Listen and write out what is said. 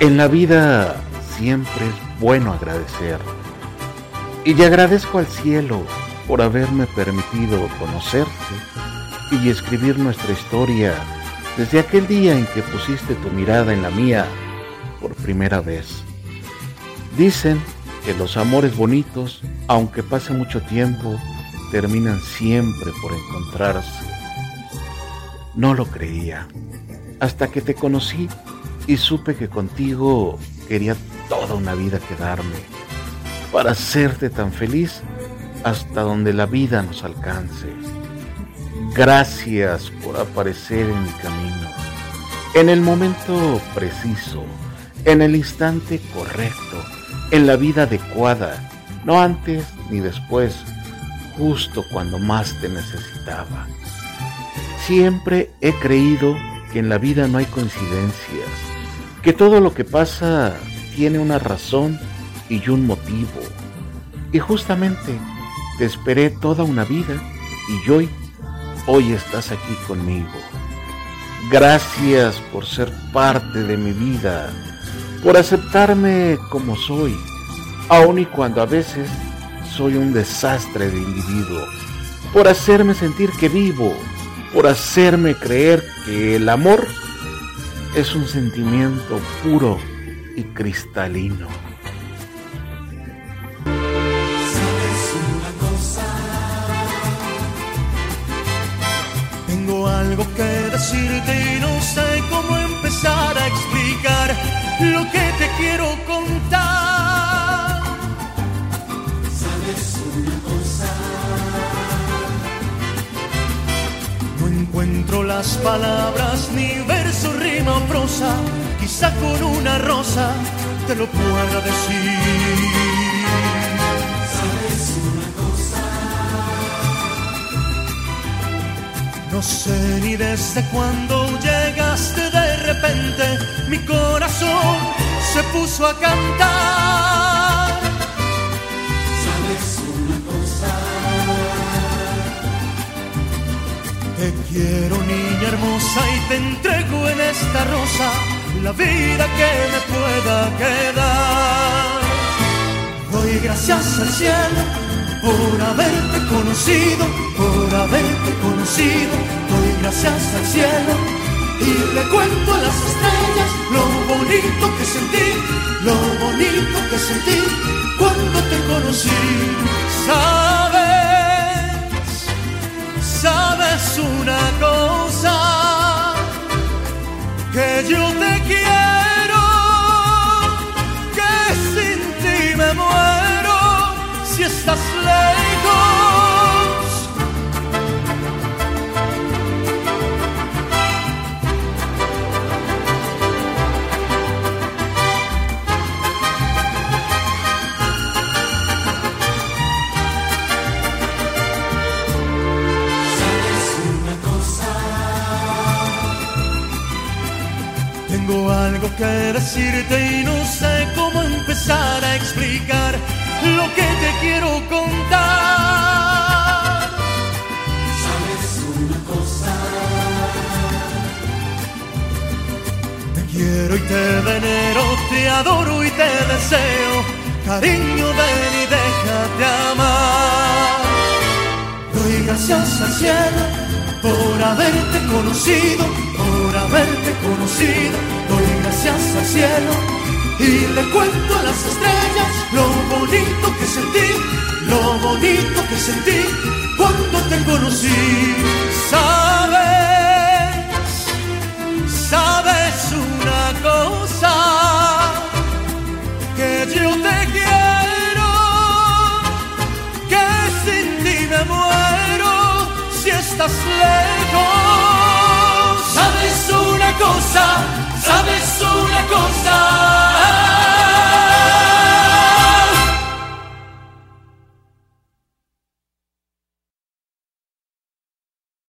En la vida siempre es bueno agradecer. Y le agradezco al cielo por haberme permitido conocerte y escribir nuestra historia desde aquel día en que pusiste tu mirada en la mía por primera vez. Dicen que los amores bonitos, aunque pase mucho tiempo, terminan siempre por encontrarse. No lo creía, hasta que te conocí y supe que contigo quería toda una vida quedarme, para hacerte tan feliz hasta donde la vida nos alcance. Gracias por aparecer en mi camino, en el momento preciso, en el instante correcto, en la vida adecuada, no antes ni después, justo cuando más te necesitaba. Siempre he creído que en la vida no hay coincidencias, que todo lo que pasa tiene una razón y un motivo. Y justamente te esperé toda una vida y hoy, hoy estás aquí conmigo. Gracias por ser parte de mi vida, por aceptarme como soy, aun y cuando a veces soy un desastre de individuo, por hacerme sentir que vivo, por hacerme creer que el amor es un sentimiento puro y cristalino. algo que decirte y no sé cómo empezar a explicar lo que te quiero contar. Las palabras, ni verso, rima o prosa. Quizá con una rosa te lo pueda decir. No sé ni desde cuándo llegaste de repente, mi corazón se puso a cantar. Y te entrego en esta rosa la vida que me pueda quedar. Doy gracias al cielo por haberte conocido, por haberte conocido, doy gracias al cielo y le cuento a las estrellas lo bonito que sentí, lo bonito que sentí cuando te conocí. Sabes, sabes una estás Tengo algo que decirte y no sé cómo empezar a explicar lo que te quiero contar. ¿Sabes una cosa? Te quiero y te venero, te adoro y te deseo. Cariño, ven y déjate amar. Doy gracias al cielo por haberte conocido, por haberte conocido. Doy gracias al cielo y le cuento a las estrellas lo bonito que sentí, lo bonito que sentí cuando te conocí. Sabes, sabes una cosa, que yo te quiero, que sin ti me muero si estás lejos cosa, sabes una cosa.